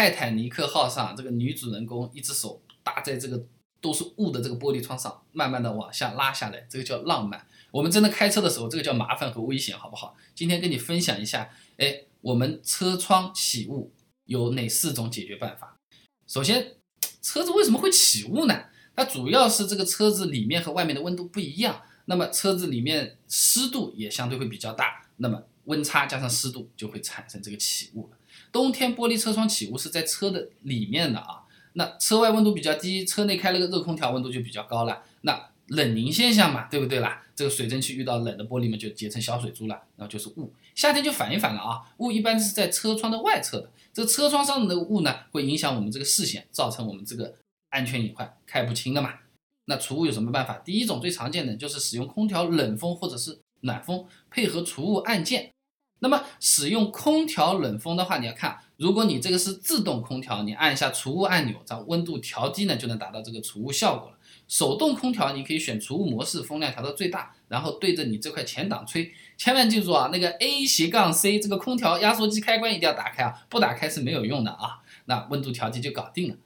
泰坦尼克号上这个女主人公一只手搭在这个都是雾的这个玻璃窗上，慢慢的往下拉下来，这个叫浪漫。我们真的开车的时候，这个叫麻烦和危险，好不好？今天跟你分享一下，哎，我们车窗起雾有哪四种解决办法？首先，车子为什么会起雾呢？它主要是这个车子里面和外面的温度不一样，那么车子里面湿度也相对会比较大，那么温差加上湿度就会产生这个起雾了。冬天玻璃车窗起雾是在车的里面的啊，那车外温度比较低，车内开了个热空调，温度就比较高了，那冷凝现象嘛，对不对啦？这个水蒸气遇到冷的玻璃嘛，就结成小水珠了，然后就是雾。夏天就反一反了啊，雾一般是在车窗的外侧的，这车窗上的雾呢，会影响我们这个视线，造成我们这个安全隐患，看不清的嘛。那除雾有什么办法？第一种最常见的就是使用空调冷风或者是暖风配合除雾按键。那么使用空调冷风的话，你要看，如果你这个是自动空调，你按一下除雾按钮，将温度调低呢，就能达到这个除雾效果了。手动空调你可以选除雾模式，风量调到最大，然后对着你这块前挡吹。千万记住啊，那个 A 斜杠 C 这个空调压缩机开关一定要打开啊，不打开是没有用的啊。那温度调节就搞定了。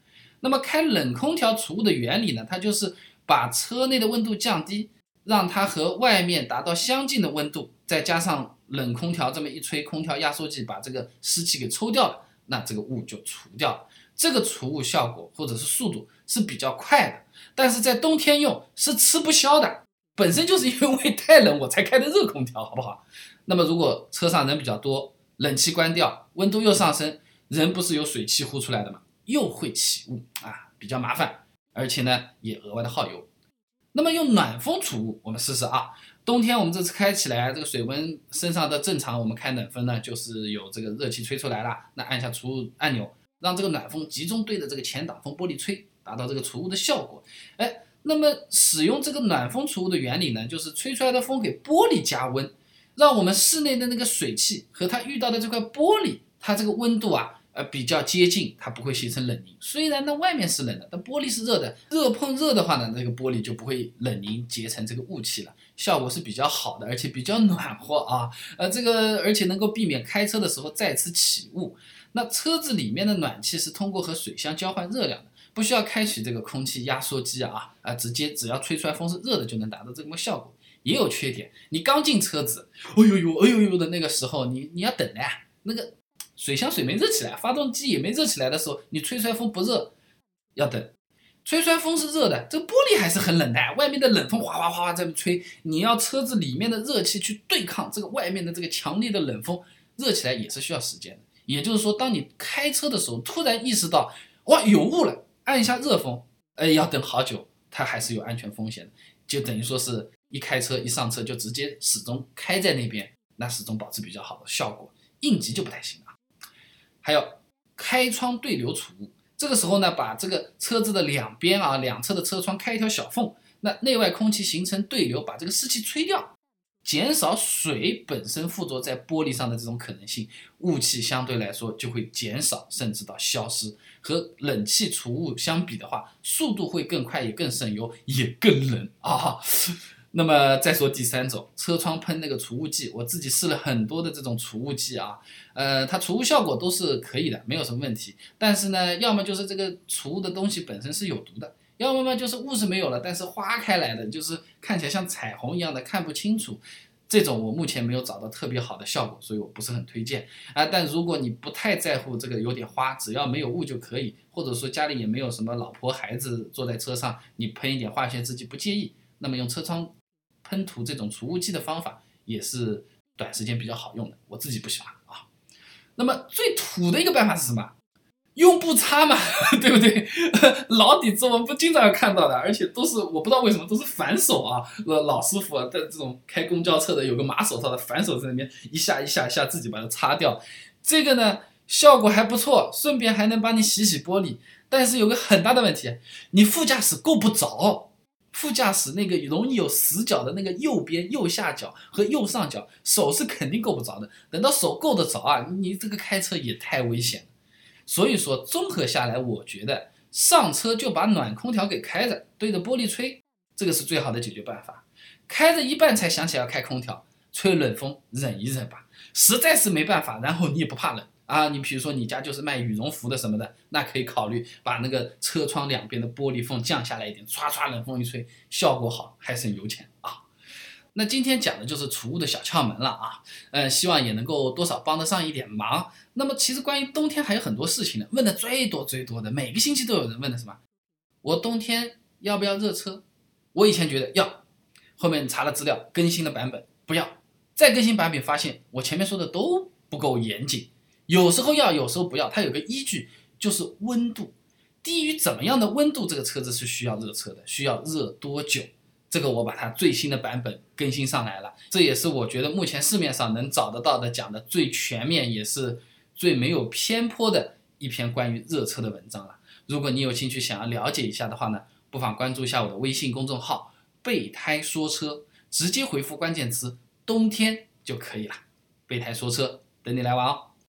那么开冷空调除雾的原理呢，它就是把车内的温度降低，让它和外面达到相近的温度，再加上。冷空调这么一吹，空调压缩机把这个湿气给抽掉了，那这个雾就除掉了。这个除雾效果或者是速度是比较快的，但是在冬天用是吃不消的。本身就是因为太冷我才开的热空调，好不好？那么如果车上人比较多，冷气关掉，温度又上升，人不是有水汽呼出来的吗？又会起雾啊，比较麻烦，而且呢也额外的耗油。那么用暖风除雾，我们试试啊。冬天我们这次开起来，这个水温身上的正常，我们开冷风呢，就是有这个热气吹出来了。那按下除雾按钮，让这个暖风集中对着这个前挡风玻璃吹，达到这个除雾的效果。哎，那么使用这个暖风除雾的原理呢，就是吹出来的风给玻璃加温，让我们室内的那个水汽和它遇到的这块玻璃，它这个温度啊。呃，比较接近，它不会形成冷凝。虽然那外面是冷的，但玻璃是热的，热碰热的话呢，这个玻璃就不会冷凝结成这个雾气了，效果是比较好的，而且比较暖和啊。呃，这个而且能够避免开车的时候再次起雾。那车子里面的暖气是通过和水箱交换热量的，不需要开启这个空气压缩机啊啊，直接只要吹出来风是热的就能达到这么效果。也有缺点，你刚进车子，哎呦呦，哎呦呦的那个时候，你你要等的呀，那个。水箱水没热起来，发动机也没热起来的时候，你吹出来风不热，要等。吹出来风是热的，这个玻璃还是很冷的，外面的冷风哗哗哗哗在吹，你要车子里面的热气去对抗这个外面的这个强烈的冷风，热起来也是需要时间的。也就是说，当你开车的时候，突然意识到哇有雾了，按一下热风，哎，要等好久，它还是有安全风险的。就等于说是一开车一上车就直接始终开在那边，那始终保持比较好的效果，应急就不太行了。还有开窗对流除雾，这个时候呢，把这个车子的两边啊，两侧的车窗开一条小缝，那内外空气形成对流，把这个湿气吹掉，减少水本身附着在玻璃上的这种可能性，雾气相对来说就会减少，甚至到消失。和冷气除雾相比的话，速度会更快，也更省油，也更冷啊。那么再说第三种，车窗喷那个除雾剂，我自己试了很多的这种除雾剂啊，呃，它除雾效果都是可以的，没有什么问题。但是呢，要么就是这个除雾的东西本身是有毒的，要么嘛就是雾是没有了，但是花开来的，就是看起来像彩虹一样的，看不清楚。这种我目前没有找到特别好的效果，所以我不是很推荐啊。但如果你不太在乎这个有点花，只要没有雾就可以，或者说家里也没有什么老婆孩子坐在车上，你喷一点化学制剂不介意，那么用车窗。喷涂这种除雾剂的方法也是短时间比较好用的，我自己不喜欢啊。那么最土的一个办法是什么？用布擦嘛，对不对？老底子我们不经常看到的，而且都是我不知道为什么都是反手啊。老老师傅在这种开公交车的有个马手套的，反手在那边一下一下一下自己把它擦掉。这个呢效果还不错，顺便还能帮你洗洗玻璃。但是有个很大的问题，你副驾驶够不着。副驾驶那个容易有死角的那个右边右下角和右上角，手是肯定够不着的。等到手够得着啊，你这个开车也太危险了。所以说，综合下来，我觉得上车就把暖空调给开着，对着玻璃吹，这个是最好的解决办法。开着一半才想起来要开空调，吹冷风，忍一忍吧。实在是没办法，然后你也不怕冷。啊，你比如说你家就是卖羽绒服的什么的，那可以考虑把那个车窗两边的玻璃缝降下来一点，唰唰冷风一吹，效果好，还省油钱啊。那今天讲的就是储物的小窍门了啊，呃，希望也能够多少帮得上一点忙。那么其实关于冬天还有很多事情呢，问的最多最多的，每个星期都有人问的什么？我冬天要不要热车？我以前觉得要，后面查了资料，更新的版本不要，再更新版本发现我前面说的都不够严谨，有时候要，有时候不要，它有个依据就是温度，低于怎么样的温度，这个车子是需要热车的，需要热多久？这个我把它最新的版本更新上来了，这也是我觉得目前市面上能找得到的讲的最全面，也是最没有偏颇的一篇关于热车的文章了。如果你有兴趣想要了解一下的话呢，不妨关注一下我的微信公众号“备胎说车”，直接回复关键词“冬天”就可以了。备胎说车，等你来玩哦。